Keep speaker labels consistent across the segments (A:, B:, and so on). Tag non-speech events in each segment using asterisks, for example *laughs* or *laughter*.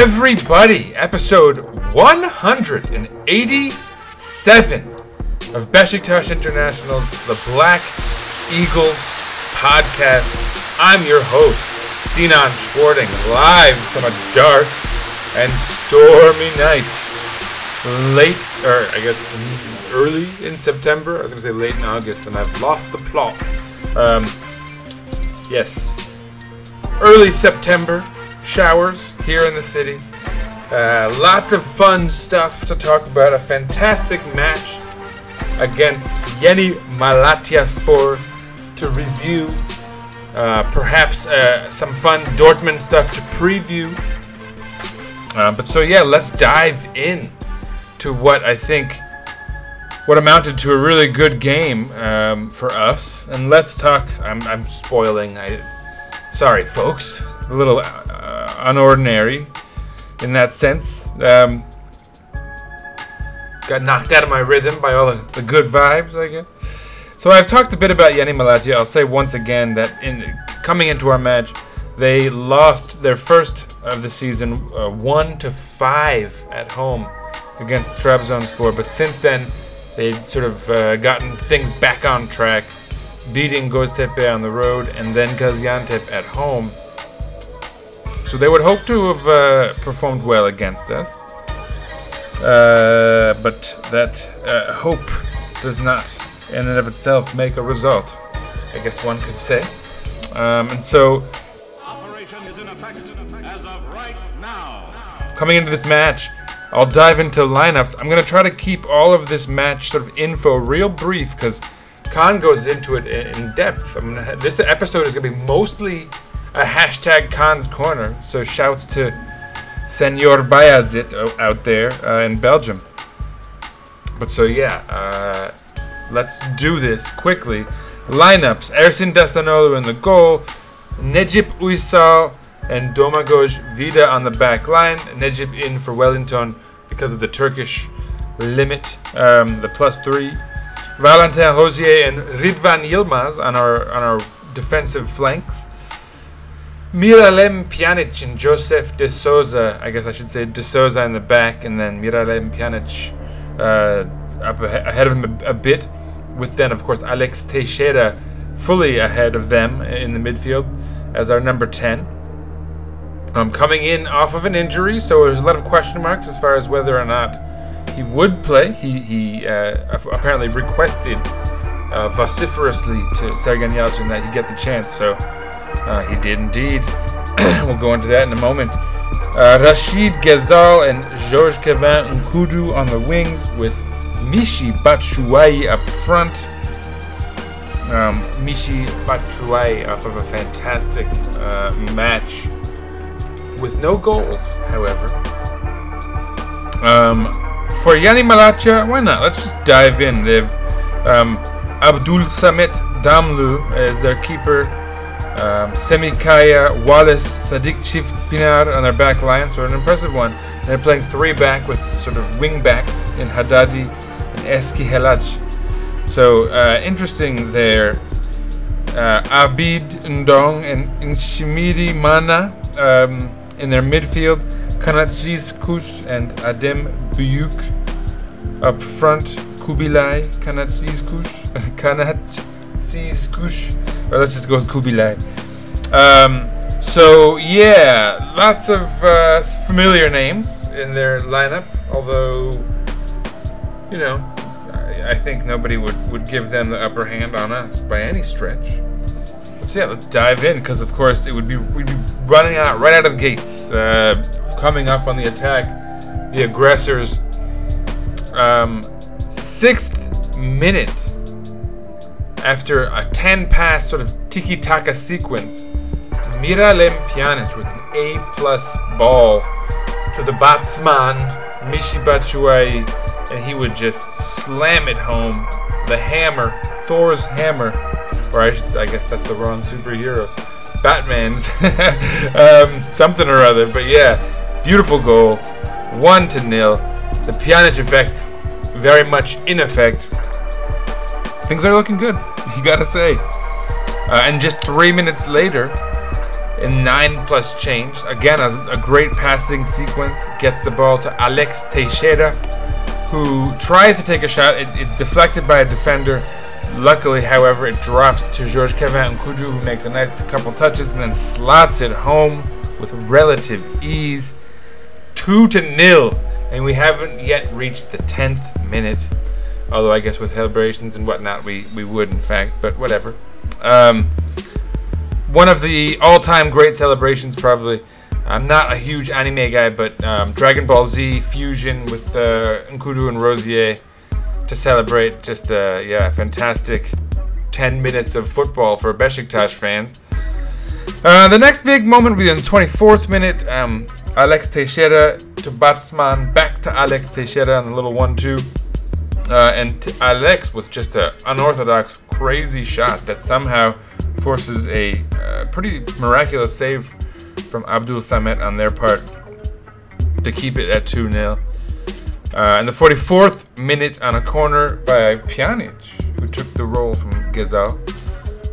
A: Everybody. Episode 187 of Besiktas International's The Black Eagles podcast. I'm your host, Sinan Schwarting, live from a dark and stormy night. Late, or I guess early in September. I was going to say late in August, and I've lost the plot. Um, yes, early September showers here in the city. Uh, lots of fun stuff to talk about. A fantastic match against Yeni Malatya Spor to review. Uh, perhaps uh, some fun Dortmund stuff to preview. Uh, but so yeah, let's dive in to what I think what amounted to a really good game um, for us. And let's talk. I'm, I'm spoiling. I sorry, folks. A little uh, unordinary in that sense. Um, got knocked out of my rhythm by all the, the good vibes, I guess. So I've talked a bit about Yeni Malatya. I'll say once again that in coming into our match, they lost their first of the season, uh, one to five at home against Trabzonspor. But since then, they'd sort of uh, gotten things back on track, beating Göztepe on the road and then Gaziantep at home. So they would hope to have uh, performed well against us. Uh, but that uh, hope does not, in and of itself, make a result. I guess one could say. Um, and so,
B: Operation is in effect as of right now.
A: coming into this match, I'll dive into lineups. I'm going to try to keep all of this match sort of info real brief because Kaan goes into it in depth. Gonna ha- this episode is going to be mostly a hashtag Kaan's Corner. So shouts to Senor Bayazit out there uh, in Belgium. But so yeah, uh, let's do this quickly. Lineups: Ersin Destanoğlu in the goal, Necip Uysal and Domagoj Vida on the back line. Necip in for Wellington because of the Turkish limit, um, the plus three. Valentin Rosier and Ridvan Yilmaz on our on our defensive flanks. Miralem Pjanic and Joseph De Souza. I guess I should say De Souza in the back, and then Miralem Pjanic uh, up ahead of him a, a bit. With then, of course, Alex Teixeira fully ahead of them in the midfield as our number 10. Um, coming in off of an injury, so there's a lot of question marks as far as whether or not he would play. He, he uh, apparently requested uh, vociferously to Sergen Yalçın that he get the chance, so uh, he did indeed. *clears throat* we'll go into that in a moment. Uh, Rachid Ghezzal and Georges Kevin Nkoudou on the wings with Michy Batshuayi up front. Um, Michy Batshuayi off of a fantastic uh, match with no goals, however. Um, for Yeni Malatya, why not? Let's just dive in. They've um, Abdul Samet Damlu as their keeper, um, Semih Kaya, Wallace, Sadiq Chief Pinar on their back line, so an impressive one. And they're playing three back with sort of wing backs in Haddadi and Eskihellaç. So uh, interesting there. Uh, Abid Ndong and Nshimiri Mana um, in their midfield. Kanatsızkuş and Adem Buyuk up front. Kubilay, Kanachis Kush, *laughs* Kanatsızkuş. Or let's just go with Kubilay. Um, so yeah, lots of uh, familiar names in their lineup. Although, you know, I, I think nobody would, would give them the upper hand on us by any stretch. Let's yeah, let's dive in because of course it would be we'd be running out right out of the gates, uh, coming up on the attack. The aggressors, um, sixth minute, after a 10 pass sort of tiki taka sequence, Miralem Pjanic with an A plus ball to the batsman, Michy Batshuayi, and he would just slam it home. The hammer, Thor's hammer, or I, should, I guess that's the wrong superhero. Batman's *laughs* um, something or other, but yeah, beautiful goal, one to nil. The Pjanic effect, very much in effect. Things are looking good, *laughs* you gotta say. Uh, and just three minutes later, in nine plus change, again a, a great passing sequence gets the ball to Alex Teixeira, who tries to take a shot. It, it's deflected by a defender. Luckily, however, it drops to Georges Kevin Nkoudou, who makes a nice couple touches and then slots it home with relative ease. Two to nil, and we haven't yet reached the tenth minute. Although I guess with celebrations and whatnot, we, we would in fact, but whatever. Um, one of the all-time great celebrations, probably. I'm not a huge anime guy, but um, Dragon Ball Z fusion with uh, and Rosier to celebrate. Just uh, yeah, fantastic 10 minutes of football for Besiktas fans. Uh, the next big moment will be in the 24th minute. Um, Alex Teixeira to Batsman, back to Alex Teixeira on the little 1 2. Uh, and Alex with just an unorthodox, crazy shot that somehow forces a uh, pretty miraculous save from Abdul Samet on their part to keep it at 2 0. Uh, in the 44th minute, on a corner by Pjanic, who took the role from Ghezzal,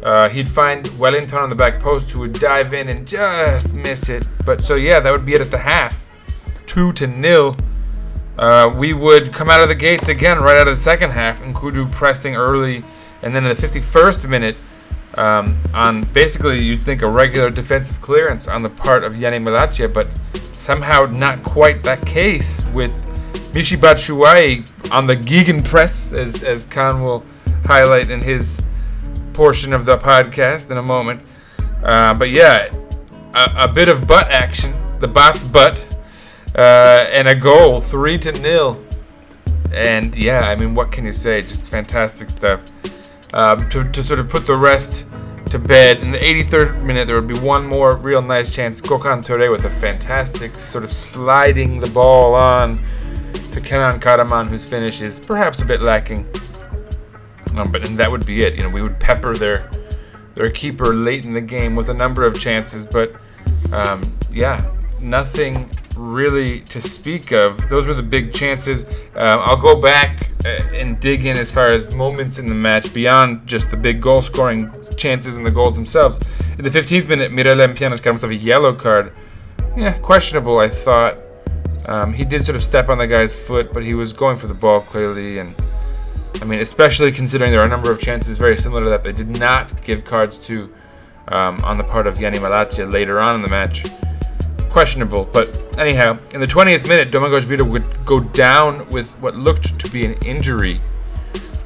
A: uh, he'd find Wellington on the back post, who would dive in and just miss it. But so yeah, that would be it at the half, two to nil. Uh, we would come out of the gates again right out of the second half, Nkoudou pressing early, and then in the 51st minute, um, on basically you'd think a regular defensive clearance on the part of Yeni Malatya, but somehow not quite that case with Michy Batshuayi on the gegenpress, as, as Kaan will highlight in his portion of the podcast in a moment. Uh, but yeah, a, a, bit of butt action, the bot's butt, uh, and a goal, three to nil. And yeah, I mean, what can you say? Just fantastic stuff. Um, to, to sort of put the rest to bed. In the 83rd minute, there would be one more real nice chance. Gökhan Töre with a fantastic sort of sliding the ball on to Kenan Karaman, whose finish is perhaps a bit lacking. Um, but and that would be it. You know, we would pepper their their keeper late in the game with a number of chances, but um, yeah, nothing really to speak of. Those were the big chances. Um, I'll go back uh, and dig in as far as moments in the match beyond just the big goal scoring chances and the goals themselves. In the 15th minute, Miralem Pjanic got himself a yellow card. Yeah, questionable, I thought. Um, he did sort of step on the guy's foot, but he was going for the ball clearly. And I mean, especially considering there are a number of chances very similar to that they did not give cards to um, on the part of Yeni Malatya later on in the match. Questionable, but anyhow, in the 20th minute, Domagoj Vida would go down with what looked to be an injury.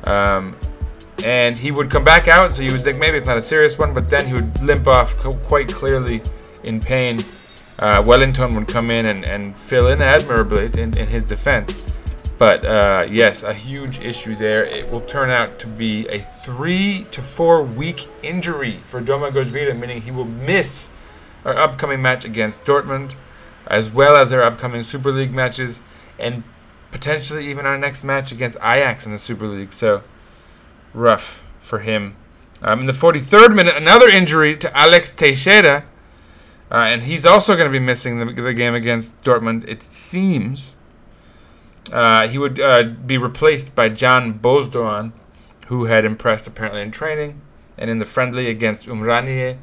A: Um, and he would come back out, so you would think maybe it's not a serious one, but then he would limp off co- quite clearly in pain. Uh, Wellington would come in and, and fill in admirably in, in his defense. But uh, yes, a huge issue there. It will turn out to be a three to four week injury for Domagoj Vida, meaning he will miss our upcoming match against Dortmund, as well as our upcoming Super League matches, and potentially even our next match against Ajax in the Super League. So rough for him. Um, in the 43rd minute, another injury to Alex Teixeira, uh, and he's also going to be missing the, the, game against Dortmund, it seems. Uh, he would uh, be replaced by Can Bozdoğan, who had impressed apparently in training and in the friendly against Umraniye.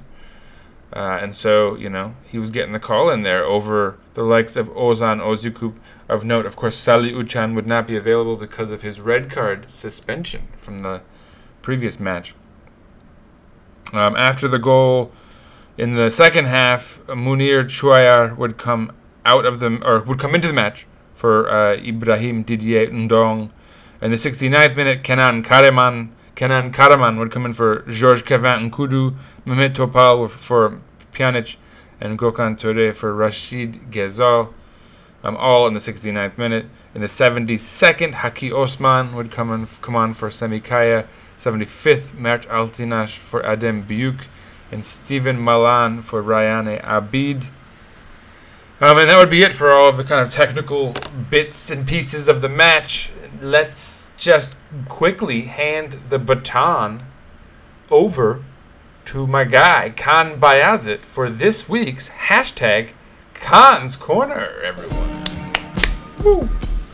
A: Uh, and so, you know, he was getting the call in there over the likes of Oğuzhan Özyakup. Of note, of course, Salih Uçan would not be available because of his red card suspension from the previous match. Um, after the goal in the second half, Munir Chuayar would come out of the or would come into the match for uh, Ibrahim Didier Ndong. In the 69th minute, Kenan Karaman Kenan Karaman would come in for Georges Kevin Nkoudou, Mehmet Topal for Pjanic, and Gökhan Töre for Rachid Ghezzal. Um, all in the 69th minute. In the 72nd, Haki Osman would come on, come on for Semih Kaya. 75th, Mert Altinash for Adem Buyuk. And Stephen Malan for Ryane Abid. Um, and that would be it for all of the kind of technical bits and pieces of the match. Let's just quickly hand the baton over to my guy, Kaan Bayazit, for this week's hashtag Kaan's Corner, everyone. Woo.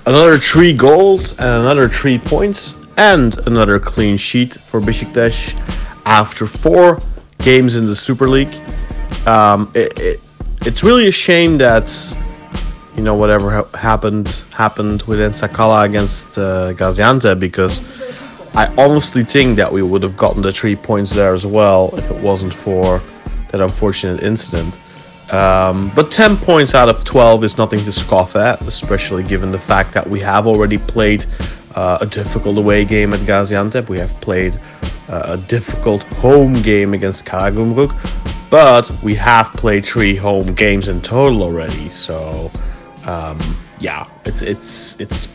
C: Another three goals and another three points and another clean sheet for Besiktas after four games in the Super League. Um, it, it, it's really a shame that you know whatever ha- happened happened within Sakala against uh, Gaziantep because I honestly think that we would have gotten the three points there as well if it wasn't for that unfortunate incident. Um, but 10 points out of 12 is nothing to scoff at, especially given the fact that we have already played uh, a difficult away game at Gaziantep. We have played uh, a difficult home game against Karagumruk, but we have played three home games in total already. So, um, yeah, it's it's it's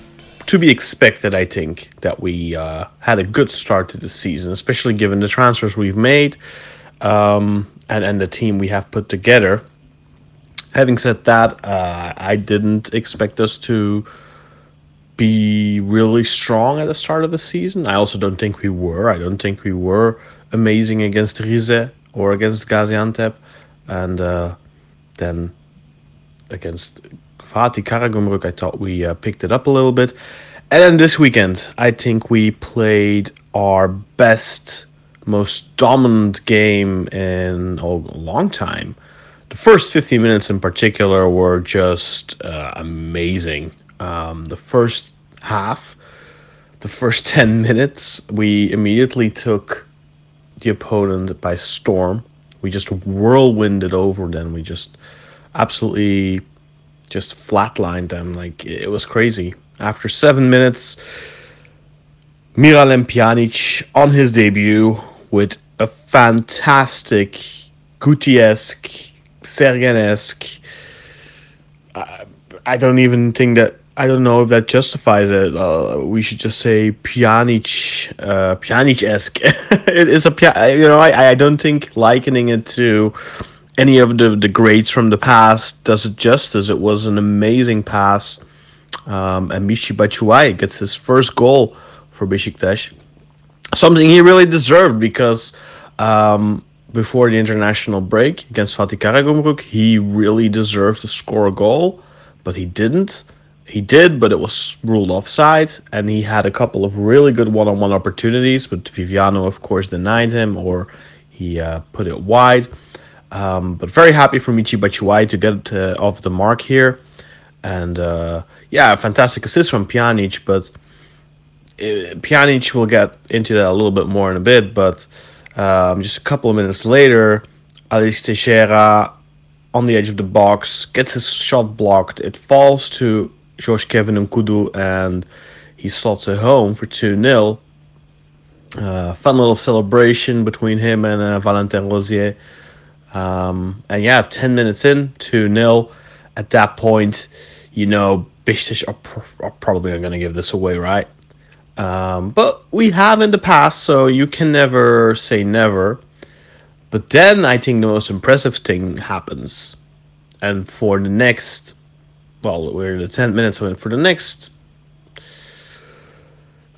C: to be expected. I think that we uh, had a good start to the season, especially given the transfers we've made um, and and the team we have put together. Having said that, uh, I didn't expect us to be really strong at the start of the season. I also don't think we were. I don't think we were amazing against Rize or against Gaziantep, and uh, then against Fatih Karagumruk, I thought we uh, picked it up a little bit. And then this weekend, I think we played our best, most dominant game in a long time. The first 15 minutes in particular were just uh, amazing. Um, the first half, the first *laughs* 10 minutes, we immediately took the opponent by storm. We just whirlwinded over then We just absolutely just flatlined them. Like it was crazy. After seven minutes, Miralem Pjanic on his debut with a fantastic Guti-esque, Sergen-esque. I, I don't even think that I don't know if that justifies it. Uh, we should just say Pjanic, uh, Pjanic-esque. *laughs* it is a you know I I don't think likening it to any of the the greats from the past does it justice. It was an amazing pass, um, and Michy Batshuayi gets his first goal for Besiktas. Something he really deserved because um, before the international break against Fatih Karagumruk, he really deserved to score a goal, but he didn't. He did, but it was ruled offside, and he had a couple of really good one-on-one opportunities, but Viviano, of course, denied him, or he uh, put it wide. Um, but very happy for Michy Batshuayi to get uh, off the mark here, and uh, yeah, fantastic assist from Pjanic. But uh, Pjanic will get into that a little bit more in a bit. But um, just a couple of minutes later, Alex Teixeira on the edge of the box gets his shot blocked. It falls to Georges Kevin Nkoudou, and he slots it home for 2 0. Uh, fun little celebration between him and uh, Valentin Rosier. Um, and yeah, 10 minutes in, 2 0. At that point, you know, Besiktas are, pr- are probably not going to give this away, right? Um, but we have in the past, so you can never say never. But then I think the most impressive thing happens. And for the next, well, we're in the 10 minutes it, for the next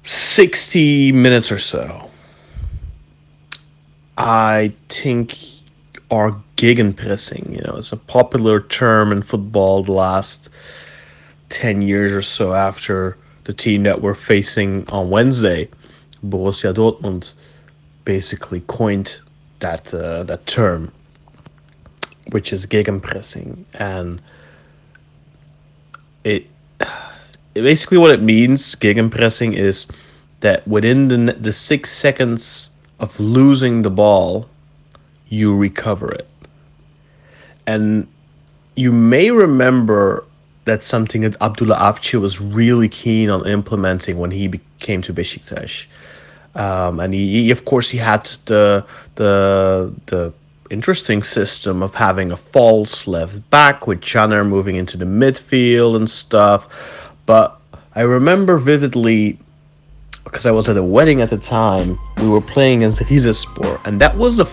C: 60 minutes or so, I think our gegenpressing, you know, it's a popular term in football the last 10 years or so after the team that we're facing on Wednesday, Borussia Dortmund, basically coined that uh, that term, which is gegenpressing, and it, it *sighs* basically what it means. Gegenpressing is that within the the six seconds of losing the ball, you recover it, and you may remember that's something that Abdullah Avci was really keen on implementing when he came to Besiktas. Um, and he, he, of course, he had the the the interesting system of having a false left back with Caner moving into the midfield and stuff. But I remember vividly because I was at a wedding at the time. We were playing against Rizespor, and that was the,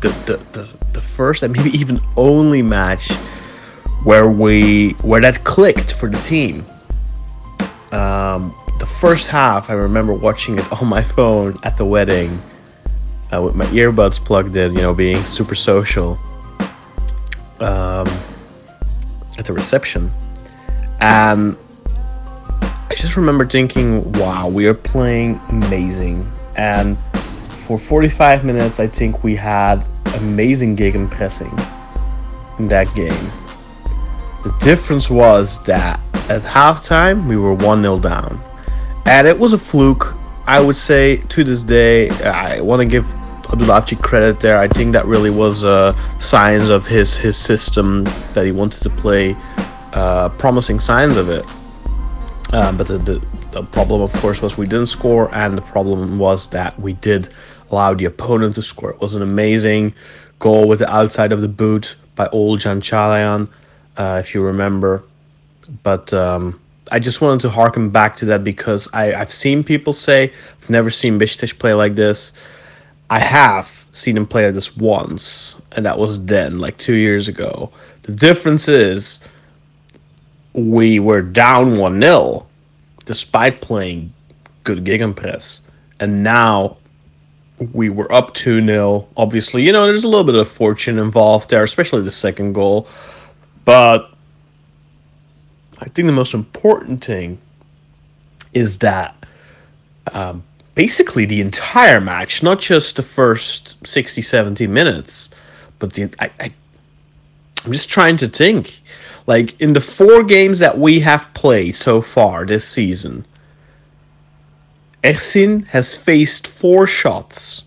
C: the the, the the first and maybe even only match where we where that clicked for the team. Um, the first half, I remember watching it *laughs* on my phone at the wedding uh, with my earbuds plugged in, you know, being super social um, at the reception. And I just remember thinking, wow, we are playing amazing. And for 45 minutes, I think we had amazing gegenpressing in that game. The difference was that at halftime, we were 1 0 down. And it was a fluke. I would say to this day, I want to give Abdulacci credit there. I think that really was uh, signs of his his system that he wanted to play, uh, promising signs of it. Um, but the, the, the problem, of course, was we didn't score, and the problem was that we did allow the opponent to score. It was an amazing goal with the outside of the boot by Oljan Chalayan, uh, if you remember. But um, I just wanted to harken back to that because I, I've seen people say, I've never seen Besiktas play like this. I have seen him play like this once, and that was then, like two years ago. The difference is we were down 1 0 despite playing good Gegenpress. And now we were up 2 0. Obviously, you know, there's a little bit of fortune involved there, especially the second goal. But I think the most important thing is that um, basically the entire match, not just the first 60, 70 minutes, but the I, I, I'm just trying to think. Like in the four games that we have played so far this season, Ersin has faced four shots.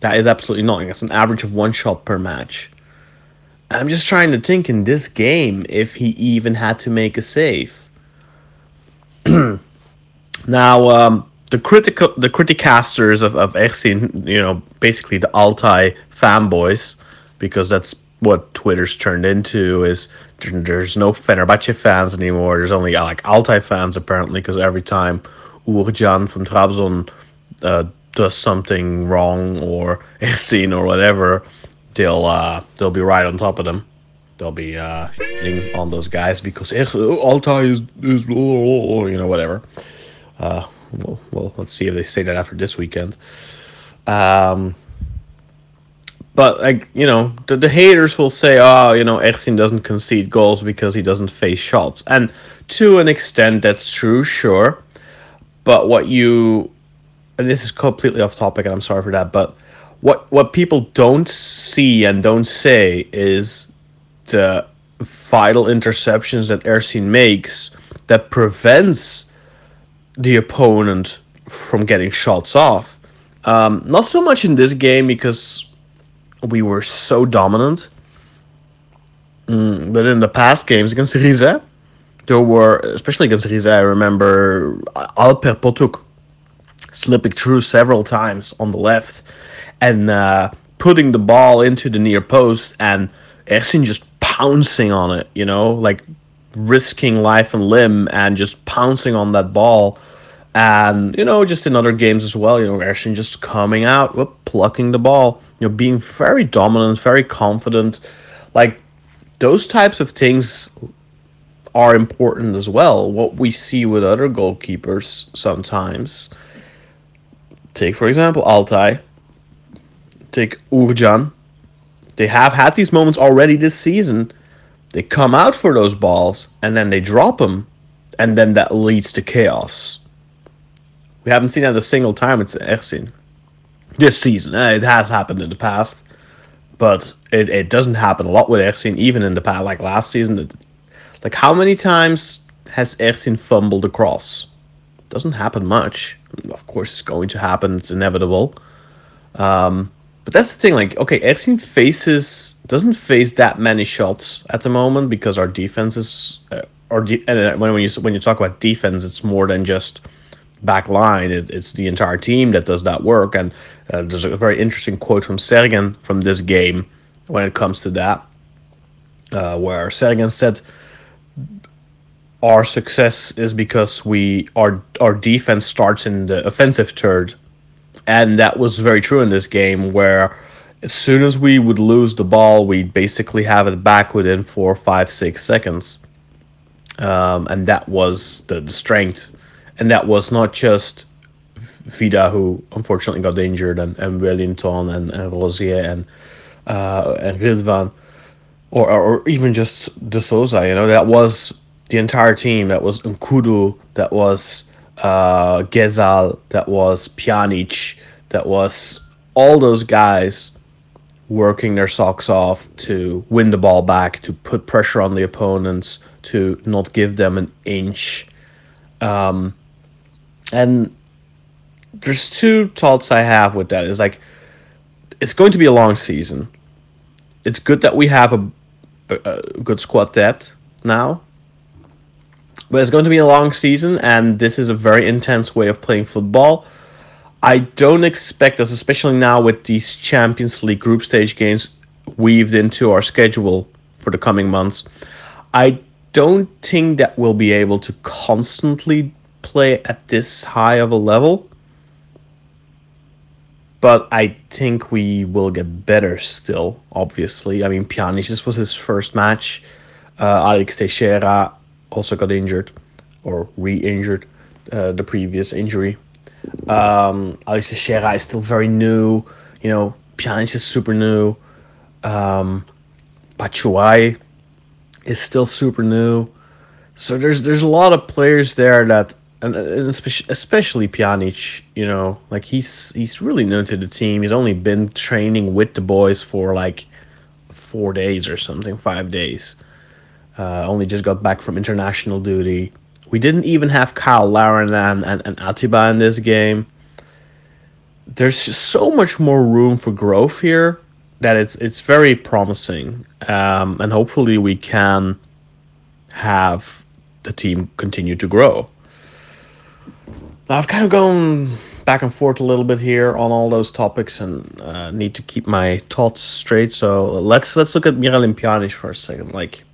C: That is absolutely nothing. That's an average of one shot per match. I'm just trying to think in this game if he even had to make a save. *clears throat* now, um, the critical the criticasters of, of Ersin, you know, basically the Altay fanboys, because that's what Twitter's turned into is there's no Fenerbahce fans anymore. There's only like Altay fans apparently because every time Uğurcan from Trabzon uh, does something wrong or *laughs* Ersin or whatever, they'll uh, they'll be right on top of them. They'll be uh, on those guys because Altay is is you know whatever. Uh, well, well, let's see if they say that after this weekend. Um, but like you know, the, the haters will say, "Oh, you know, Ersin doesn't concede goals because he doesn't face shots," and to an extent, that's true, sure. But what you, and this is completely off topic, and I'm sorry for that, but what what people don't see and don't say is the vital interceptions that Ersin makes that prevents the opponent from getting shots off. Um, not so much in this game because we were so dominant. Mm, but in the past games against *laughs* Rize, there were, especially against Rize, I remember Alper Potuk slipping through several times on the left and uh, putting the ball into the near post and Ersin just pouncing on it, you know, like risking life and limb and just pouncing on that ball. And, you know, just in other games as well, you know, Ersin just coming out, whoop, plucking the ball, you know, being very dominant, very confident. Like, those types of things are important as well. What we see with other goalkeepers sometimes. Take, for example, Altay. Take Uğurcan. They have had these moments already this season. They come out for those balls and then they drop them, and then that leads to chaos. We haven't seen that a single time it's Ersin this season. Uh, it has happened in the past, but it, it doesn't happen a lot with Ersin, even in the past, like last season. It, like, how many times has Ersin fumbled across? Doesn't happen much. Of course, it's going to happen. It's inevitable. Um, but that's the thing. Like, okay, Ersin faces doesn't face that many shots at the moment because our defense is, uh, our de- and when when you when you talk about defense, it's more than just back line. It, it's the entire team that does that work. And uh, there's a very interesting quote from Sergen from this game when it comes to that, uh, where Sergen said, our success is because we our our defense starts in the offensive third, and that was very true in this game where. As soon as we would lose the ball, we'd basically have it back within four, five, six seconds um, and that was the, the strength. And that was not just Vida, who unfortunately got injured, and, and Wellington and, and Rosier and uh, and Rizvan, or, or even just De Souza. You know, that was the entire team. That was Nkoudou. That was uh, Ghezzal. That was Pjanic. That was all those guys working their socks off to win the ball back, to put pressure on the opponents, to not give them an inch. Um, and there's two thoughts I have with that. Is like, it's going to be a long season. It's good that we have a, a, a good squad depth now. But it's going to be a long season, and this is a very intense way of playing football. I don't expect us, especially now with these Champions League group stage games weaved into our schedule for the coming months. I don't think that we'll be able to constantly play at this high of a level. But I think we will get better still, obviously. I mean, Pjanic, this was his first match. Uh, Alex Teixeira also got injured or re injured uh, the previous injury. Um, Alex Teixeira is still very new. You know, Pjanic is super new. Um, Batshuayi is still super new. So there's there's a lot of players there that and, and especially, Pjanic, you know, like he's he's really new to the team. He's only been training with the boys for like four days or something, five days. Uh, only just got back from international duty. We didn't even have Kyle Larin and, and, and Atiba in this game. There's just so much more room for growth here that it's it's very promising, um, and hopefully we can have the team continue to grow. I've kind of gone back and forth a little bit here on all those topics, and uh, need to keep my thoughts straight. So let's let's look at Miralem Pjanic for a second. Like,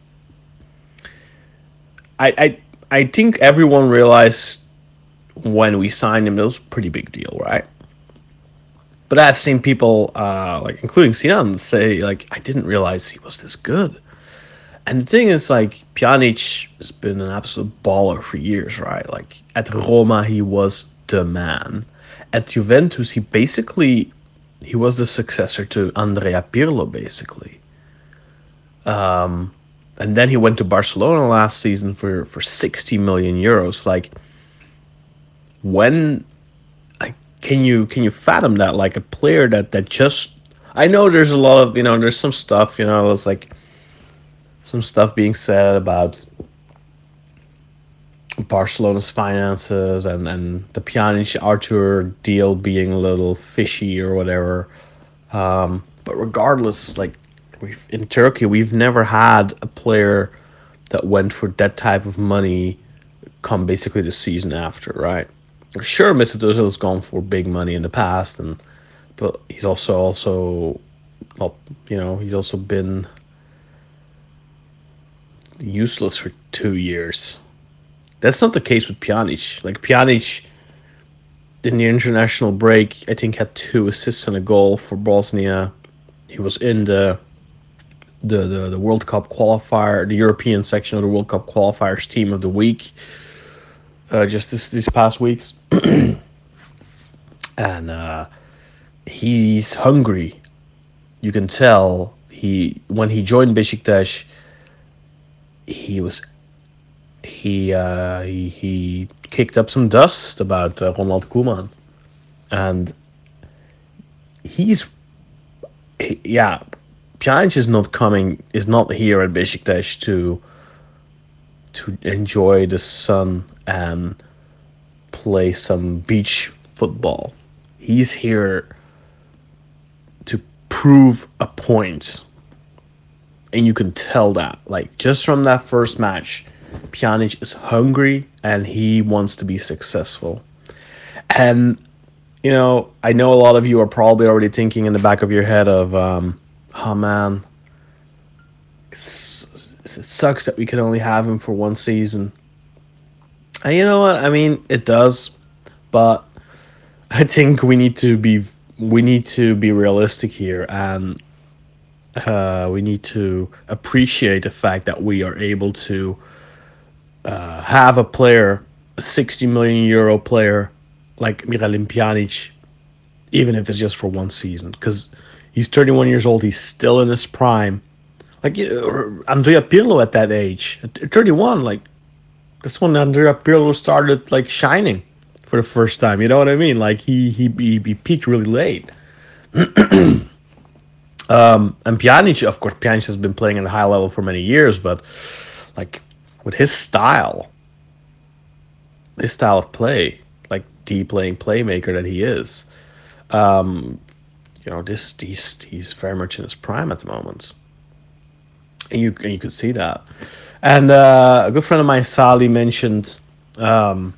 C: I I I think everyone realized when we signed him, it was a pretty big deal, right? But I've seen people, uh, like including Sinan, say like, I didn't realize he was this good. And the thing is, like, Pjanic has been an absolute baller for years, right? Like at Roma, he was the man. At Juventus, he basically he was the successor to Andrea Pirlo, basically. Um, and then he went to Barcelona last season for for 60 million euros. Like, when like can you can you fathom that? Like a player that that just I know there's a lot of you know there's some stuff you know there's like some stuff being said about Barcelona's finances and and the Pjanic Arthur deal being a little fishy or whatever. Um, but regardless, like we've in Turkey, we've never had a player that went for that type of money come basically the season after, right? Sure, Ozil has gone for big money in the past, and but he's also also not you know he's also been useless for two years. That's not the case with Pjanic. Like Pjanic in the international break, I think had two assists and a goal for Bosnia. He was in the the, the, the World Cup qualifier, the European section of the World Cup qualifiers team of the week. Uh, just this these past weeks, *clears throat* and uh, he's hungry. You can tell he when he joined Besiktas, he was he uh, he kicked up some dust about uh, Ronald Koeman, and he's he, yeah Pjanic is not coming is not here at Besiktas to to enjoy the sun and play some beach football. He's here to prove a point. And you can tell that. Like just from that first match, Pjanic is hungry and he wants to be successful. And you know, I know a lot of you are probably already thinking in the back of your head of um, oh man, it sucks that we can only have him for one season. And you know what? I mean, it does, but I think we need to be we need to be realistic here, and uh, we need to appreciate the fact that we are able to uh, have a player, a 60 million euro player like Miralem Pjanic, even if it's just for one season, because he's 31 years old. He's still in his prime. Like Andrea Pirlo at that age, at 31, like that's when Andrea Pirlo started like shining for the first time. You know what I mean? Like he he he, he peaked really late. *clears throat* um, and Pjanic, of course, Pjanic has been playing at a high level for many years, but like with his style, his style of play, like deep playing playmaker that he is, um, you know, this he's he's very much in his prime at the moment, and you and you could see that. And uh, a good friend of mine, Sally, mentioned um,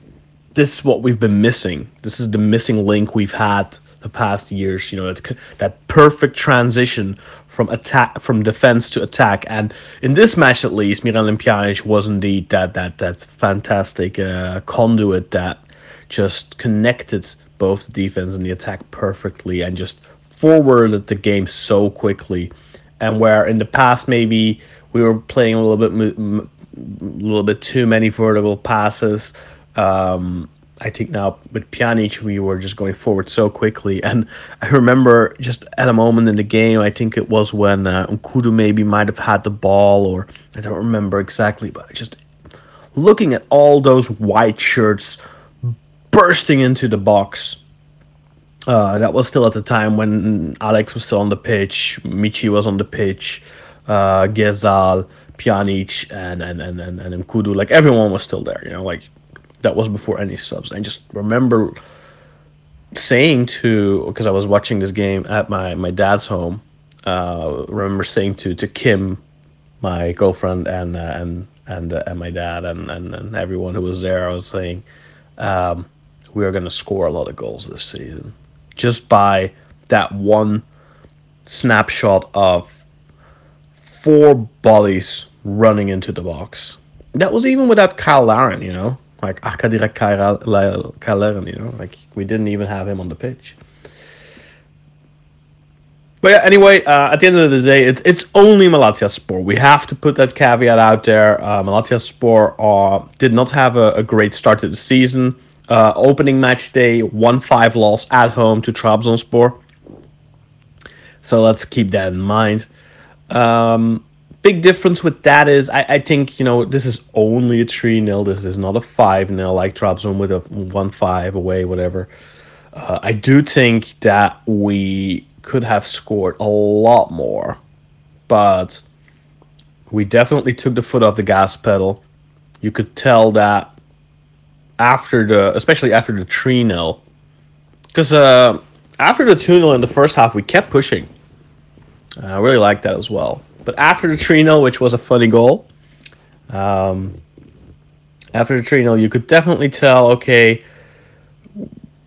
C: this is what we've been missing. This is the missing link we've had the past years. You know, that that perfect transition from attack from defense to attack. And in this match, at least, Miralem Pjanic was indeed that that that fantastic uh, conduit that just connected both the defense and the attack perfectly and just forwarded the game so quickly. And where in the past maybe we were playing a little bit a little bit too many vertical passes. Um, I think now with Pjanic we were just going forward so quickly, and I remember just at a moment in the game, I think it was when uh, Nkoudou maybe might have had the ball, or I don't remember exactly, but just looking at all those white shirts bursting into the box. Uh, that was still at the time when Alex was still on the pitch, Michy was on the pitch, uh, Ghezzal, Pjanic, and and and and, and Nkoudou. Like everyone was still there. You know, like that was before any subs. I just remember saying to because I was watching this game at my my dad's home. Uh, remember saying to to Kim, my girlfriend, and uh, and and uh, and my dad and, and and everyone who was there. I was saying, um, we are going to score a lot of goals this season, just by that one snapshot of four bodies running into the box. That was even without Kyle Larin, you know, like Akadira Laren, you know, like we didn't even have him on the pitch. But yeah, anyway, uh, at the end of the day, it, it's only Malatyaspor. We have to put that caveat out there. Uh, Malatyaspor uh, did not have a, a, great start to the season. Uh, opening match day, 1 5 loss at home to Trabzonspor. So let's keep that in mind. Um, big difference with that is I, I think, you know, this is only a 3 0. This is not a 5 0 like Trabzon with a 1 5 away, whatever. Uh, I do think that we could have scored a lot more, but we definitely took the foot off the gas pedal. You could tell that after the, especially after the 3 0, because uh, after the 2 0 in the first half, we kept pushing. I really like that as well. But after the 3 0, which was a funny goal, um, after the 3 0, you could definitely tell, okay,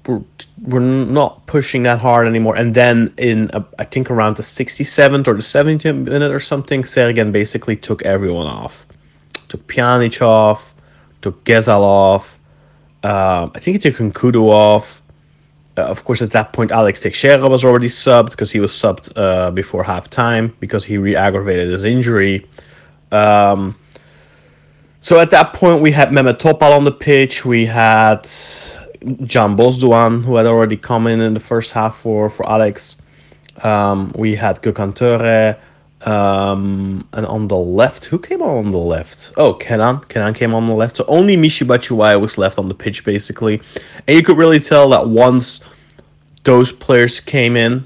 C: we're, we're not pushing that hard anymore. And then in, uh, I think, around the 67th or the 70th minute or something, Sergen basically took everyone off. Took Pjanic off, took Ghezzal off. Uh, I think he took Nkoudou off. Uh, of course, at that point, Alex Teixeira was already subbed because he was subbed uh, before halftime because he re-aggravated his injury. Um, so at that point, we had Mehmet Topal on the pitch. We had Can Bozdoğan, who had already come in in the first half for for Alex. Um, we had Gökhan Töre. Um, and on the left, who came on the left? Oh, Kenan. Kenan came on the left. So only Michy Batshuayi was left on the pitch, basically. And you could really tell that once those players came in,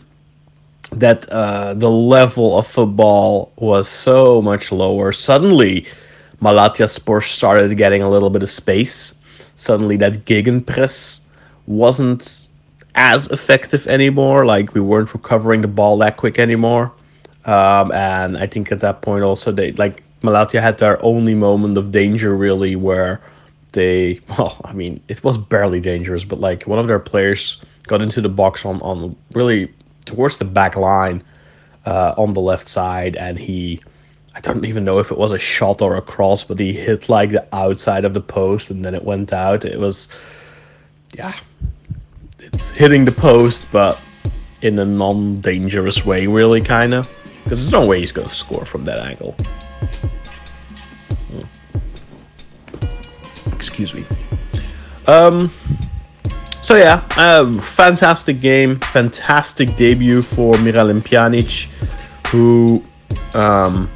C: that uh, the level of football was so much lower. Suddenly, Malatyaspor started getting a little bit of space. Suddenly, that gegenpress wasn't as effective anymore. Like, we weren't recovering the ball that quick anymore. Um, and I think at that point also they like Malatya had their only moment of danger really where they *laughs* well I mean it was barely dangerous but like one of their players got into the box on on really towards the back line uh, on the left side and he I don't even know if it was a shot or a cross, but he hit like the outside of the post and then it went out. It was, yeah, it's hitting the post, but in a non dangerous way, really, kind of. Because there's no way he's going to score from that angle. Hmm. Excuse me. Um, so yeah, um, fantastic game, fantastic debut for Miralem Pjanic, who um,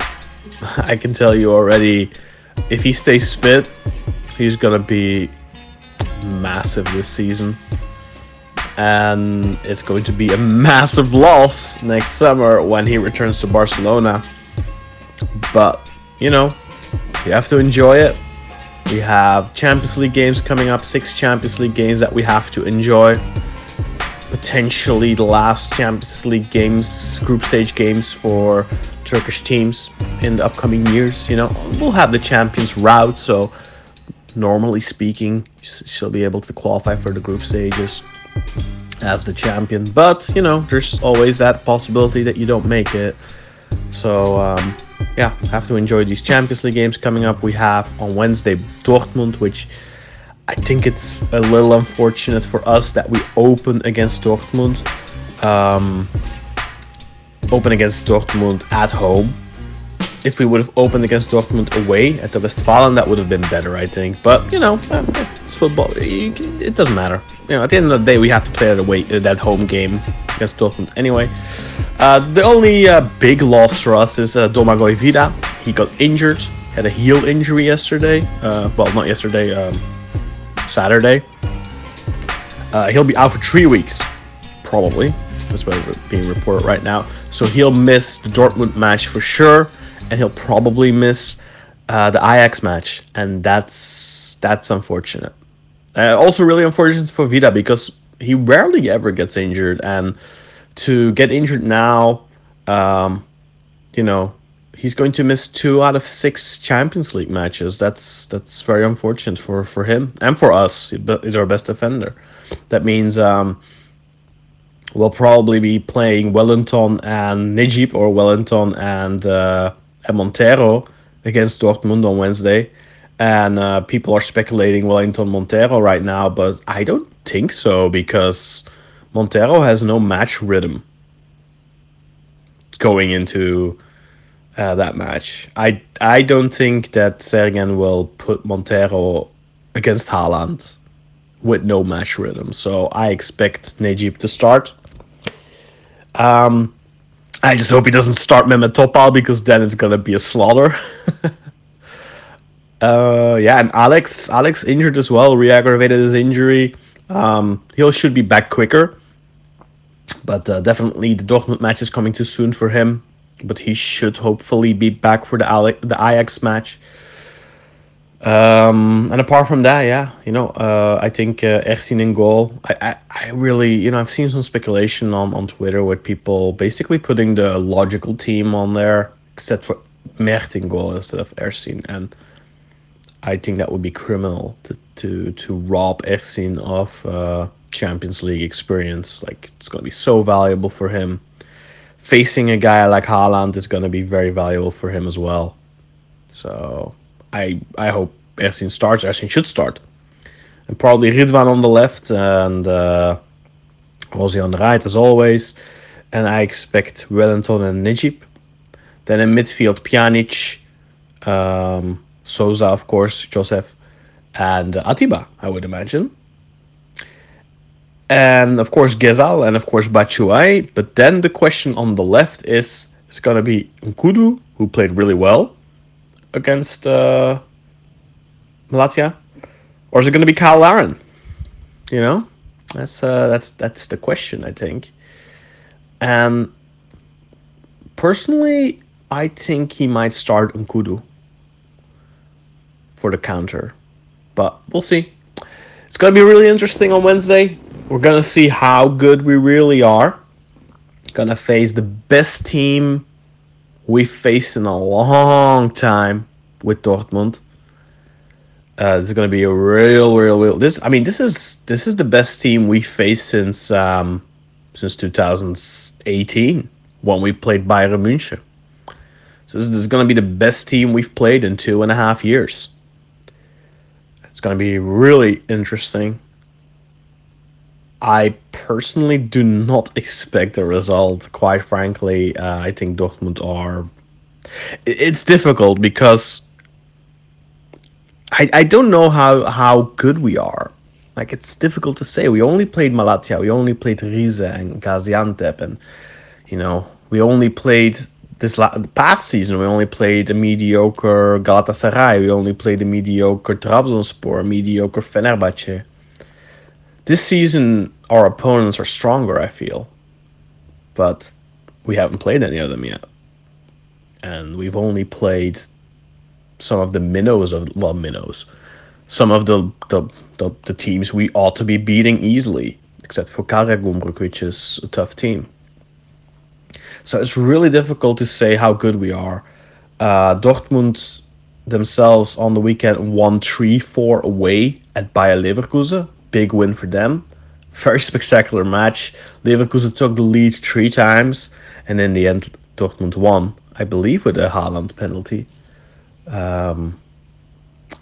C: *laughs* I can tell you already, if he stays fit, he's gonna be massive this season, and it's going to be a massive loss next summer when he returns to Barcelona. But you know, you have to enjoy it. We have Champions League games coming up, six Champions League games that we have to enjoy. Potentially the last Champions League games, group stage games for Turkish teams in the upcoming years. You know, we'll have the Champions route, so normally speaking, she'll be able to qualify for the group stages as the champion. But you know, there's always that possibility that you don't make it. So um, yeah, have to enjoy these Champions League games coming up. We have on Wednesday Dortmund, which I think it's a little unfortunate for us that we open against Dortmund. Um, open against Dortmund at home. If we would have opened against Dortmund away at the Westfalen, that would have been better, I think. But you know, um, it's football. It doesn't matter. You know, at the end of the day, we have to play that away, that home game against Dortmund anyway. Uh, the only uh, big loss for us is uh, Domagoj Vida. He got injured, had a heel injury yesterday. Uh, well, not yesterday, um, Saturday. Uh, he'll be out for three weeks, probably. That's what being reported right now. So he'll miss the Dortmund match for sure, and he'll probably miss uh, the Ajax match, and that's that's unfortunate. Uh, also, really unfortunate for Vida because he rarely ever gets injured, and to get injured now, um, you know, he's going to miss two out of six Champions League matches. That's that's very unfortunate for for him and for us. He's our best defender. That means um, we'll probably be playing Wellington and Necip or Wellington and uh, Montero against Dortmund on Wednesday. And uh, people are speculating Wellington Montero right now, but I don't think so because Montero has no match rhythm going into uh, that match. I I don't think that Sergen will put Montero against Haaland with no match rhythm. So I expect Necip to start. Um, I just hope he doesn't start Mehmet Topal because then it's gonna be a slaughter. *laughs* uh, yeah, and Alex Alex injured as well, re-aggravated his injury. Um, he should be back quicker, but uh, definitely the Dortmund match is coming too soon for him. But he should hopefully be back for the Ale- the Ajax match. Um, and apart from that, yeah, you know, uh, I think uh, Ersin in goal. I, I, I really, you know, I've seen some speculation on, on Twitter with people basically putting the logical team on there, except for Mert in goal instead of Ersin. And I think that would be criminal to to, to rob Ersin of uh, Champions League experience. Like, it's going to be so valuable for him. Facing a guy like Haaland is going to be very valuable for him as well. So I I hope Ersin starts. Ersin should start, and probably Ridvan on the left and uh, Rosier on the right as always. And I expect Wellington and Necip. Then in midfield, Pjanic, um, Souza, of course, Joseph, and Atiba, I would imagine. And of course, Ghezzal, and of course, Batshuayi. But then the question on the left is it's going to be Nkoudou, who played really well against uh, Malatya, or is it going to be Kyle Larin? You know, that's uh, that's that's the question I think. And personally, I think he might start Nkoudou for the counter, but we'll see. It's going to be really interesting on Wednesday. We're going to see how good we really are. Going to face the best team we faced in a long time with Dortmund. Uh, this is going to be a real, real, real. This, I mean, this is this is the best team we faced since um, since 2018 when we played Bayern Munich. So this is going to be the best team we've played in two and a half years. It's going to be really interesting. I personally do not *laughs* expect a result. Quite frankly, uh, I think Dortmund are. It's difficult because I, I don't know how, how good we are. Like it's difficult to say. We only played Malatya, we only played Rize and Gaziantep, and you know we only played this la- past season. We only played a mediocre Galatasaray. We only played a mediocre Trabzonspor, a mediocre Fenerbahce. This season, our opponents are stronger. I feel, but we haven't played any of them yet, and we've only played some of the minnows of well minnows some of the the, the, the teams we ought to be beating easily, except for Karagumruk, which is a tough team. So it's really difficult to say how good we are. Uh, Dortmund themselves on the weekend won 3 4 away at Bayer Leverkusen. Big win for them. Very spectacular match. Leverkusen took the lead three times, and in the end, Dortmund won, I believe, with a Haaland penalty. Um,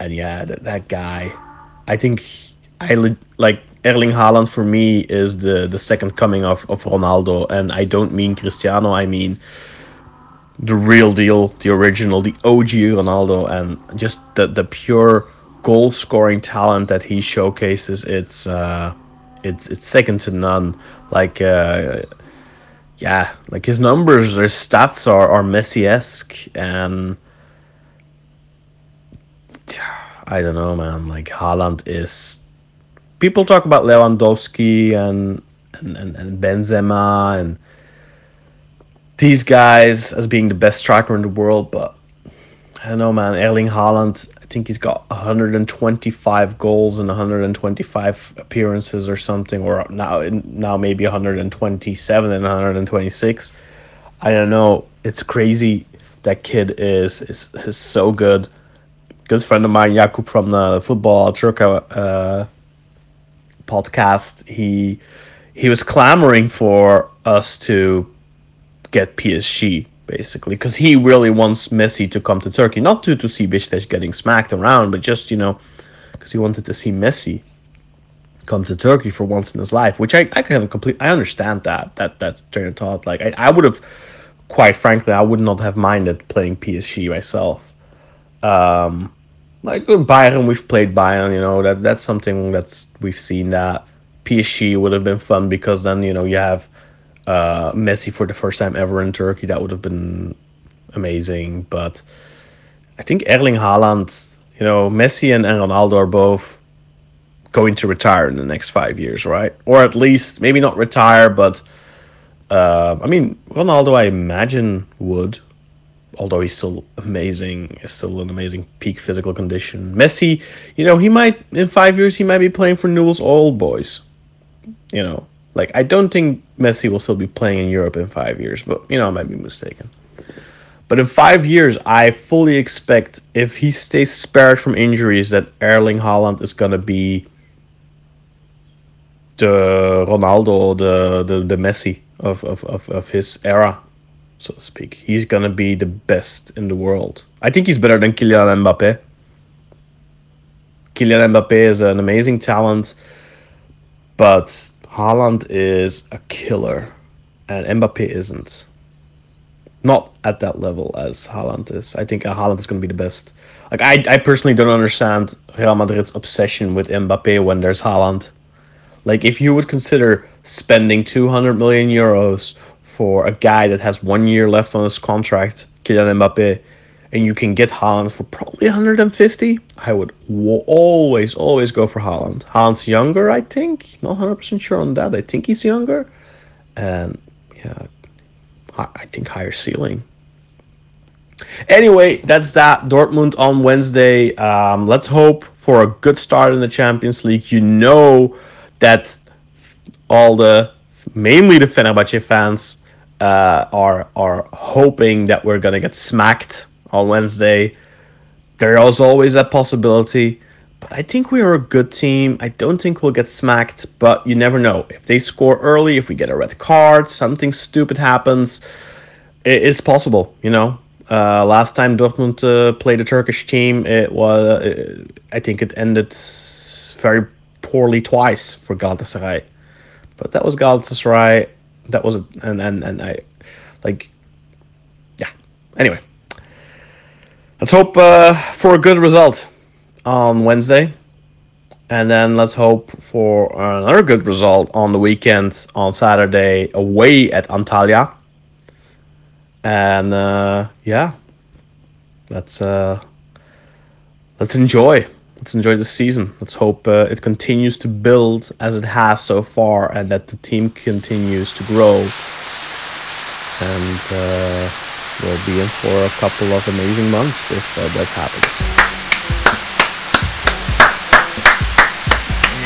C: and yeah, that, that guy, I think I like Erling Haaland for me is the the second coming of of Ronaldo, and I don't mean Cristiano, I mean the real deal, the original, the OG Ronaldo, and just the the pure goal scoring talent that he showcases. It's uh, it's it's second to none. Like uh, yeah, like his numbers, his stats are are Messi esque, and I don't know, man. Like Haaland is. People talk about Lewandowski and and, and, and Benzema and these guys as being the best striker in the world, but I don't know, man. Erling Haaland, think he's got 125 goals and 125 appearances or something, or now now maybe 127 and 126. I don't know. It's crazy. That kid is is, is so good good friend of mine, Jakub from the Football Turco uh, podcast, he he was clamoring for us to get PSG basically because he really wants Messi to come to Turkey, not to to see Beşiktaş getting smacked around, but just you know because he wanted to see Messi come to Turkey for once in his life, which I I kind of complete I understand that that that train of thought. Like I, I would have, quite frankly, I would not have minded playing PSG myself. Um, like Bayern, we've played Bayern. You know that that's something that's we've seen that PSG would have been fun because then you know you have uh, Messi for the first time ever in Turkey. That would have been amazing. But I think Erling Haaland, you know, Messi and, and Ronaldo are both going to retire in the next five years, right? Or at least maybe not retire, but uh, I mean Ronaldo, I imagine would although he's still amazing, is still an amazing peak physical condition. Messi, you know, he might in five years he might be playing for Newell's Old Boys. You know, like I don't think Messi will still be playing in Europe in five years, but you know, I might be mistaken. But in five years, I fully expect if he stays spared from injuries, that Erling Haaland is gonna be the Ronaldo, the the, the Messi of, of, of, of his era so to speak. He's gonna be the best in the world. I think he's better than Kylian Mbappe. Kylian Mbappe is an amazing talent, but Haaland is a killer, and Mbappe isn't. Not at that level as Haaland is. I think Haaland is gonna be the best. Like I, I personally don't understand Real Madrid's obsession with Mbappe when there's Haaland. Like if you would consider spending 200 million euros for a guy that has one year left on his contract, Kylian Mbappe, and you can get Haaland for probably 150, I would w- always, always go for Haaland. Haaland's younger, I think. Not 100% sure on that. I think he's younger. And yeah, I I think higher ceiling. Anyway, that's that. Dortmund on Wednesday. Um, let's hope for a good start in the Champions League. You know that all the, mainly the Fenerbahce fans, uh, are are hoping that we're gonna get smacked on Wednesday. There is always that possibility, but I think we are a good team. I don't think we'll get smacked, but you never know. If they score early, if we get a red card, something stupid happens, it's possible. You know, Uh, last time Dortmund uh, played a Turkish team, it was uh, I think it ended very poorly twice for Galatasaray. But that was Galatasaray. That was and and and I like yeah. Anyway, let's hope uh, for a good result on Wednesday, and then let's hope for another good result on the weekend on Saturday away at Antalya. And uh, yeah, let's uh, let's enjoy. Let's enjoy the season. Let's hope uh, it continues to build as it has so far, and that the team continues to grow. And uh, we'll be in for a couple of amazing months if uh, that happens.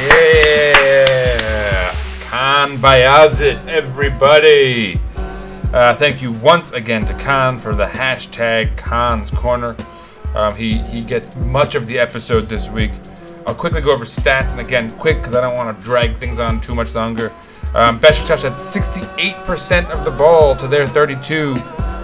A: Yeah, Kaan Bayazit, everybody. Uh, thank you once again to Kaan for the hashtag Kaan's Corner. Um, he he gets much of the episode this week. I'll quickly go over stats, and again, quick because I don't want to drag things on too much longer. Um, had 68% of the ball to their 32,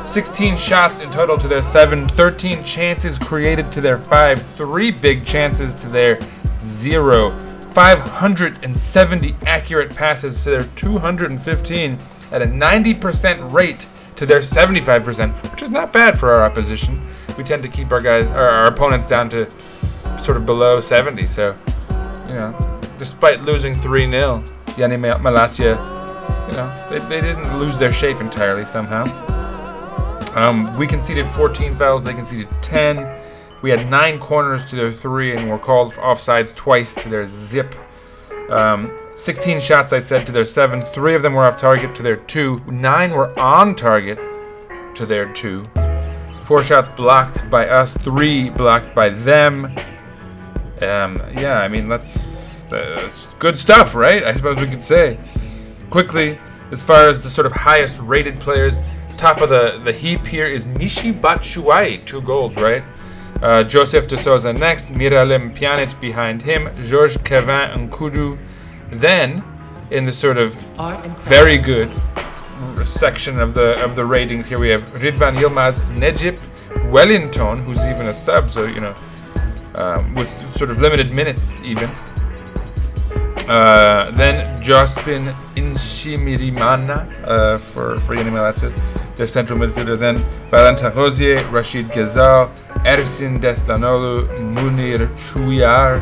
A: 16 shots in total to their 7, 13 chances created to their 5, 3 big chances to their 0, 570 accurate passes to their 215 at a 90% rate to their 75%, which is not bad for our opposition. We tend to keep our guys, our, opponents down to sort of below 70. So, you know, despite losing 3 0, Yeni Mal- Malatya, you know, they, they didn't lose their shape entirely somehow. Um, we conceded 14 fouls, they conceded 10. We had nine corners to their three and were called offsides twice to their zip. Um, 16 shots, I said, to their seven. Three of them were off target to their two. Nine were on target to their two. Four shots blocked by us, three blocked by them. Um, yeah, I mean, that's, that's good stuff, right? I suppose we could say. Quickly, as far as the sort of highest rated players, top of the, the heap here is Michy Batshuayi, two goals, right? Uh, Joseph de Souza next, Miralem Pjanic behind him, Georges Kevin Nkoudou. Then, in the sort of very good section of the of the ratings here we have Ridvan Yilmaz, Necip, Wellington, who's even a sub, so you know, um, with sort of limited minutes even. Uh, then Jospin Nshimirimana uh, for for Yeni Malatya, their central midfielder. Then Valentin Rosier, Rachid Ghezzal, Ersin Destanoğlu, Munir Chouiar,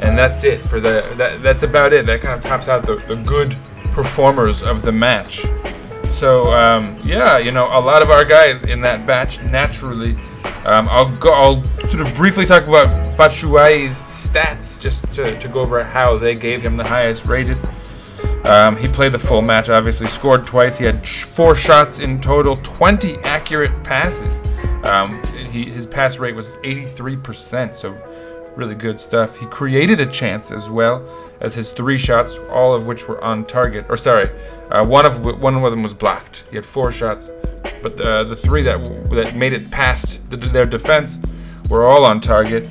A: and that's it for the. That, that's about it. That kind of tops out the, the good performers of the match. So um, yeah, you know, a lot of our guys in that batch naturally. Um, I'll go. I'll sort of briefly talk about Batshuayi's stats just to, to go over how they gave him the highest rated. Um, he played the full match, obviously, scored twice. He had four shots in total, 20 accurate passes. Um, he, his pass rate was 83%, so really good stuff. He created a chance as well as his three shots, all of which were on target. Or sorry, uh, one of one of them was blocked. He had four shots, but the, the three that that made it past the, their defense were all on target.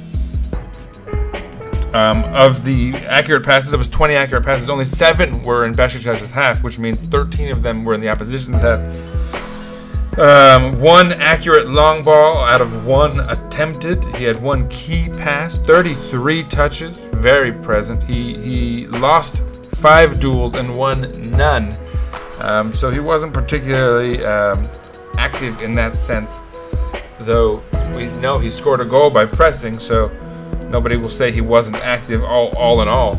A: Um, of the accurate passes, it was 20 accurate passes. Only seven were in Besiktas's half, which means 13 of them were in the opposition's half. Um, one accurate long ball out of one attempted. He had one key pass, 33 touches, very present. He he lost five duels and won none. Um, so he wasn't particularly um, active in that sense, though we know he scored a goal by pressing. So nobody will say he wasn't active all all in all.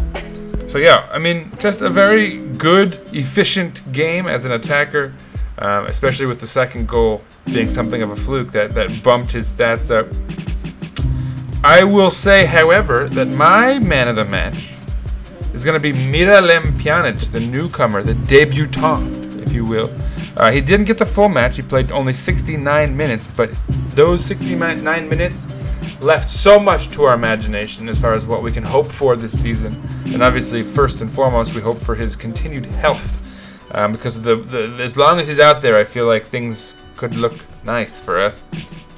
A: So yeah, I mean, just a very good, efficient game as an attacker, um, especially with the second goal being something of a fluke that that bumped his stats up. I will say, however, that my man of the match is going to be Miralem Pjanic, the newcomer, the debutant, if you will. Uh, he didn't get the full match. He played only 69 minutes, but those 69 minutes left so much to our imagination as far as what we can hope for this season. And obviously, first and foremost, we hope for his continued health. Um, because the, the as long as he's out there, I feel like things could look nice for us.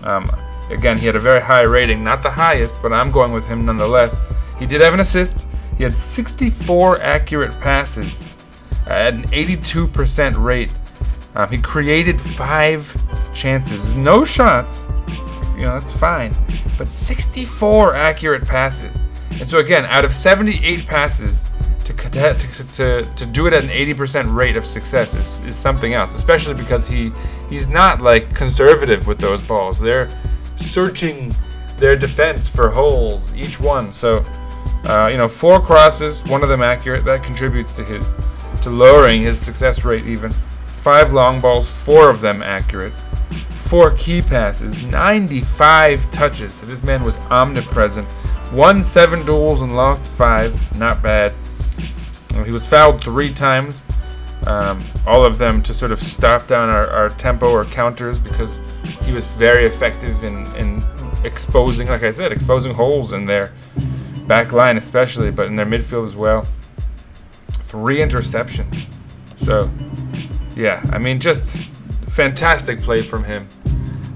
A: Um, again, he had a very high rating, not the highest, but I'm going with him nonetheless. He did have an assist. He had 64 accurate passes at an 82% rate. Um, he created five chances. No shots, you know, that's fine. But 64 accurate passes. And so, again, out of 78 passes, to, to, to, do it at an 80% rate of success is, is something else, especially because he he's not like conservative with those balls. They're searching their defense for holes, each one. So, uh, you know, four crosses, one of them accurate. That contributes to his to lowering his success rate even. Five long balls, four of them accurate. Four key passes, 95 touches. So this man was omnipresent. Won seven duels and lost five. Not bad. He was fouled three times. Um, all of them to sort of stop down our, our tempo or counters because he was very effective in, in exposing, like I said, exposing holes in their back line, especially, but in their midfield as well. Three interceptions. So, yeah, I mean, just fantastic play from him.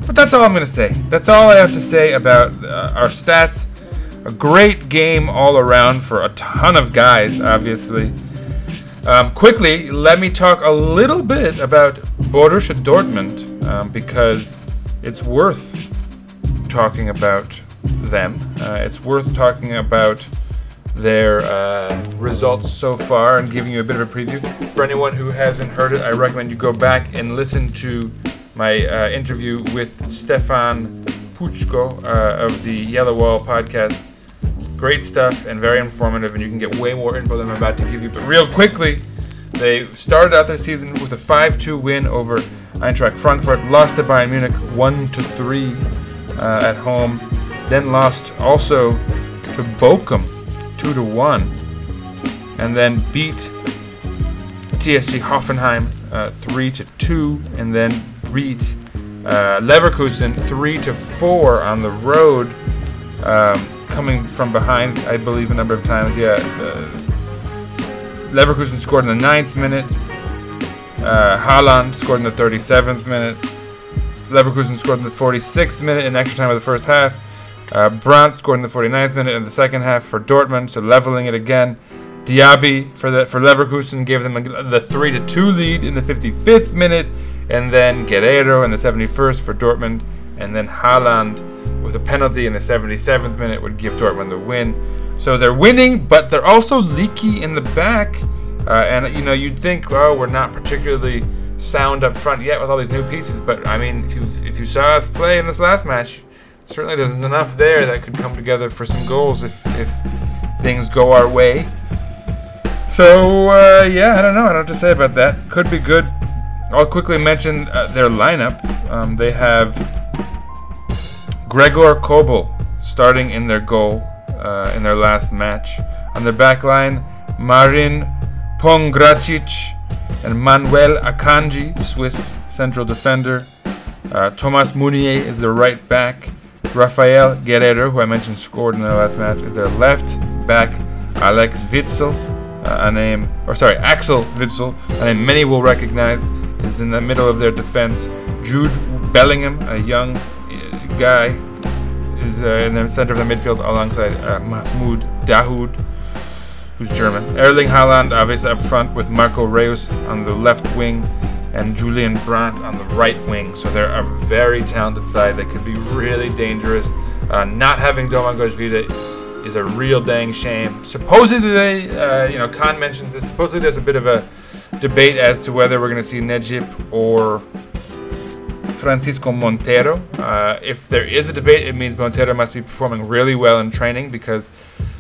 A: But that's all I'm going to say. That's all I have to say about uh, our stats. A great game all around for a ton of guys, obviously. Um, quickly, let me talk a little bit about Borussia Dortmund um, because it's worth talking about them. Uh, it's worth talking about their uh, results so far and giving you a bit of a preview. For anyone who hasn't heard it, I recommend you go back and listen to my uh, interview with Stefan Buczko uh, of the Yellow Wall podcast. Great stuff and very informative, and you can get way more info than I'm about to give you. But real quickly, they started out their season with a 5-2 win over Eintracht Frankfurt, lost to Bayern Munich 1-3 uh, at home, then lost also to Bochum 2-1, and then beat TSG Hoffenheim uh, 3-2, and then beat uh, Leverkusen 3-4 on the road. Um, coming from behind, I believe, a number of times. Yeah, uh, Leverkusen scored in the ninth minute. Uh, Haaland scored in the 37th minute. Leverkusen scored in the 46th minute in extra time of the first half. Uh, Brandt scored in the 49th minute in the second half for Dortmund, so leveling it again. Diaby for the for Leverkusen gave them a, the three to two lead in the 55th minute, and then Guerreiro in the 71st for Dortmund, and then Haaland with a penalty in the 77th minute would give Dortmund the win. So they're winning, but they're also leaky in the back. Uh, and you know, you'd think, oh, we're not particularly sound up front yet with all these new pieces. But I mean, if you if you saw us play in this last match, certainly there's enough there that could come together for some goals if if things go our way. So uh, yeah, I don't know. I don't know to say about that. Could be good. I'll quickly mention uh, their lineup. Um, they have Gregor Kobel starting in their goal uh, in their last match. On their back line, Marin Pongracic and Manuel Akanji, Swiss central defender. Uh, Thomas Meunier is their right back. Rafael Guerreiro, who I mentioned scored in their last match, is their left back. Alex Witsel, uh, a name, or sorry, Axel Witsel, a name many will recognize, is in the middle of their defense. Jude Bellingham, a young guy is uh, in the center of the midfield alongside uh, Mahmoud Dahoud, who's German. Erling Haaland obviously up front with Marco Reus on the left wing and Julian Brandt on the right wing. So they're a very talented side that could be really dangerous. Uh, not having Domagoj is a real dang shame. Supposedly, they, uh, you know, Kaan mentions this. Supposedly, there's a bit of a debate as to whether we're going to see Necip or Francisco Montero. Uh, if there is a debate, it means Montero must be performing really well in training because,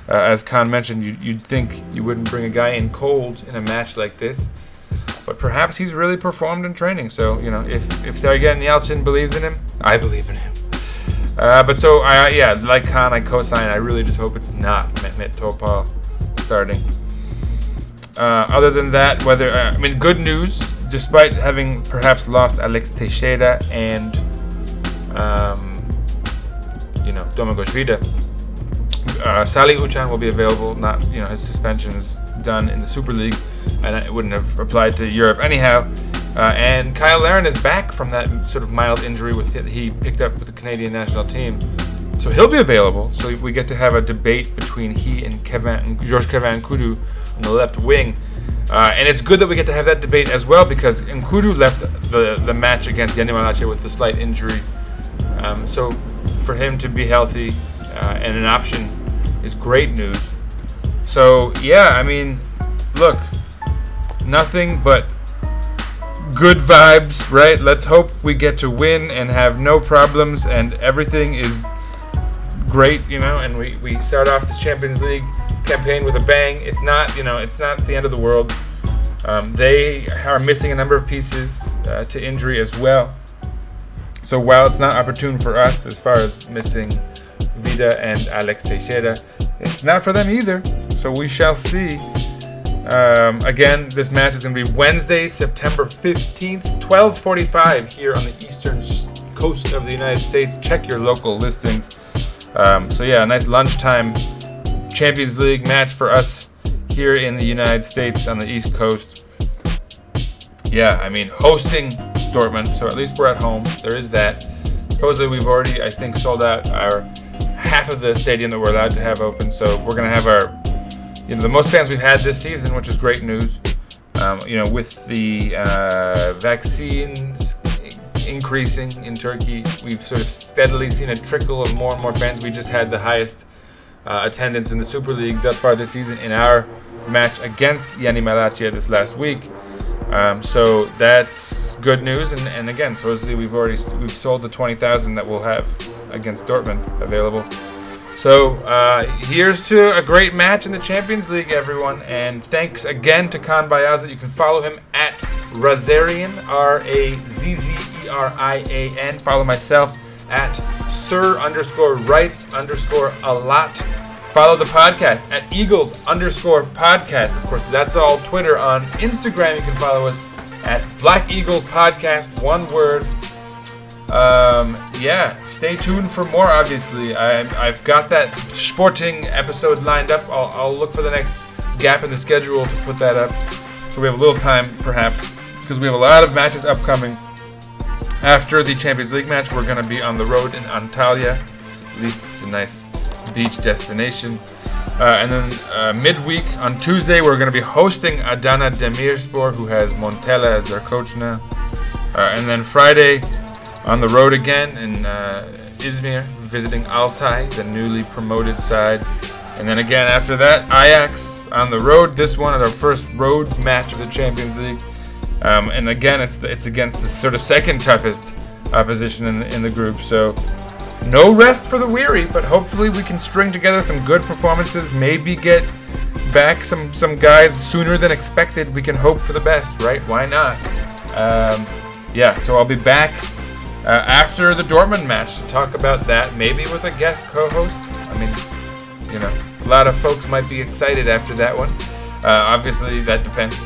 A: uh, as Kaan mentioned, you, you'd think you wouldn't bring a guy in cold in a match like this. But perhaps he's really performed in training. So, you know, if, if Sergen Yalçın believes in him, I believe in him. Uh, but so, I, yeah, like Kaan, I co-sign. I really just hope it's not Mehmet Topal starting. Uh, other than that, whether uh, I mean, good news despite having perhaps lost Alex Teixeira and um, you know Domagoj Vida, uh, Salih Uçan will be available. Not you know his suspension is done in the Super League, and it wouldn't have applied to Europe anyhow. Uh, and Kyle Larin is back from that sort of mild injury with he picked up with the Canadian national team. So he'll be available. So we get to have a debate between he and Kevin, George Kevin Kudu on the left wing. Uh, and it's good that we get to have that debate as well because Nkoudou left the, the match against Yeni Malatya with a slight injury. Um, so for him to be healthy uh, and an option is great news. So yeah, I mean, look, nothing but good vibes, right? Let's hope we get to win and have no problems and everything is great, you know, and we, we start off the Champions League campaign with a bang. If not, you know, it's not the end of the world. Um, they are missing a number of pieces uh, to injury as well. So while it's not opportune for us as far as missing Vida and Alex Teixeira, it's not for them either. So we shall see. Um, again, this match is going to be Wednesday, September 15th, 12:45 here on the eastern coast of the United States. Check your local listings. Um, so yeah, a nice lunchtime Champions League match for us here in the United States on the East Coast. Yeah, I mean hosting Dortmund, so at least we're at home. There is that. Supposedly we've already, I think, sold out our half of the stadium that we're allowed to have open. So we're gonna have our, you know, the most fans we've had this season, which is great news. Um, you know, with the uh, vaccines increasing in Turkey, we've sort of steadily seen a trickle of more and more fans. We just had the highest uh, attendance in the Super League thus far this season in our match against Yeni Malatya this last week. Um, so that's good news, and, and again, supposedly we've already we've sold the twenty thousand that we'll have against Dortmund available. So uh, here's to a great match in the Champions League, everyone, and thanks again to Kaan Bayazit. You can follow him at Razzerian, R A Z Z E R I A N. Follow myself at Sir underscore Writes underscore a lot. Follow the podcast at Eagles underscore podcast. Of course, that's all Twitter. On Instagram, you can follow us at Black Eagles Podcast, one word. Um, yeah, stay tuned for more. Obviously, I, I've got that sporting episode lined up. I'll, I'll look for the next gap in the schedule to put that up, so we have a little time, perhaps, because we have a lot of matches upcoming. After the Champions League match, we're going to be on the road in Antalya. At least it's a nice beach destination. Uh, and then uh, midweek on Tuesday, we're going to be hosting Adana Demirspor, who has Montella as their coach now. Uh, and then Friday, on the road again in uh, Izmir, visiting Altay, the newly promoted side. And then again after that, Ajax on the road. This one is our first road match of the Champions League. Um, and again, it's it's against the sort of second toughest opposition in the, in the group. So no rest for the weary, but hopefully we can string together some good performances. Maybe get back some some guys sooner than expected. We can hope for the best, right? Why not? Um, yeah. So I'll be back uh, after the Dortmund match to talk about that, maybe with a guest co-host. I mean, you know, a lot of folks might be excited after that one. Uh, obviously, that depends.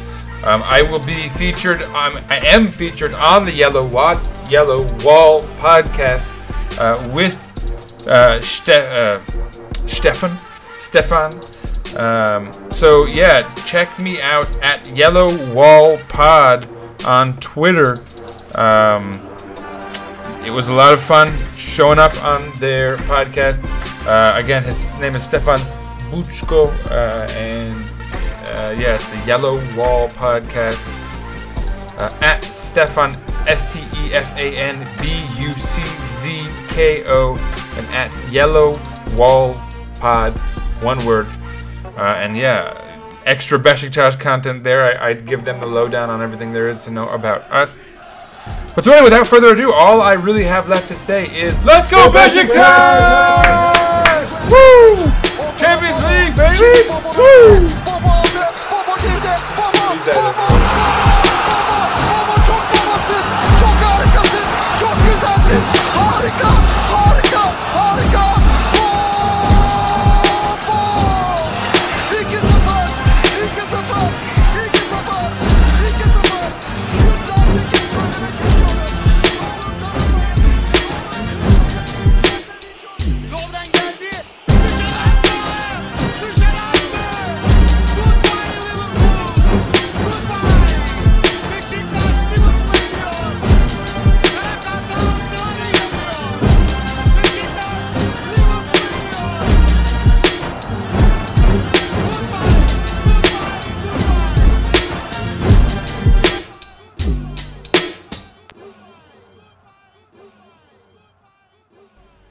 A: Um, I will be featured. On, I am featured on the Yellow Wall, Yellow Wall podcast uh, with uh, Ste- uh, Stefan. Stefan. Um, so yeah, check me out at Yellow Wall Pod on Twitter. Um, it was a lot of fun showing up on their podcast. Uh, again, his name is Stefan Buczko, uh, and uh, yeah, it's the Yellow Wall Podcast. Uh, at Stefan S T E F A N B U C Z K O, and at Yellow Wall Pod, one word. Uh, and yeah, extra Besiktas content there. I, I'd give them the lowdown on everything there is to know about us. But so anyway, without further ado, all I really have left to say is let's go Besiktas! Woo! Champions League, baby! Woo!
D: miséria.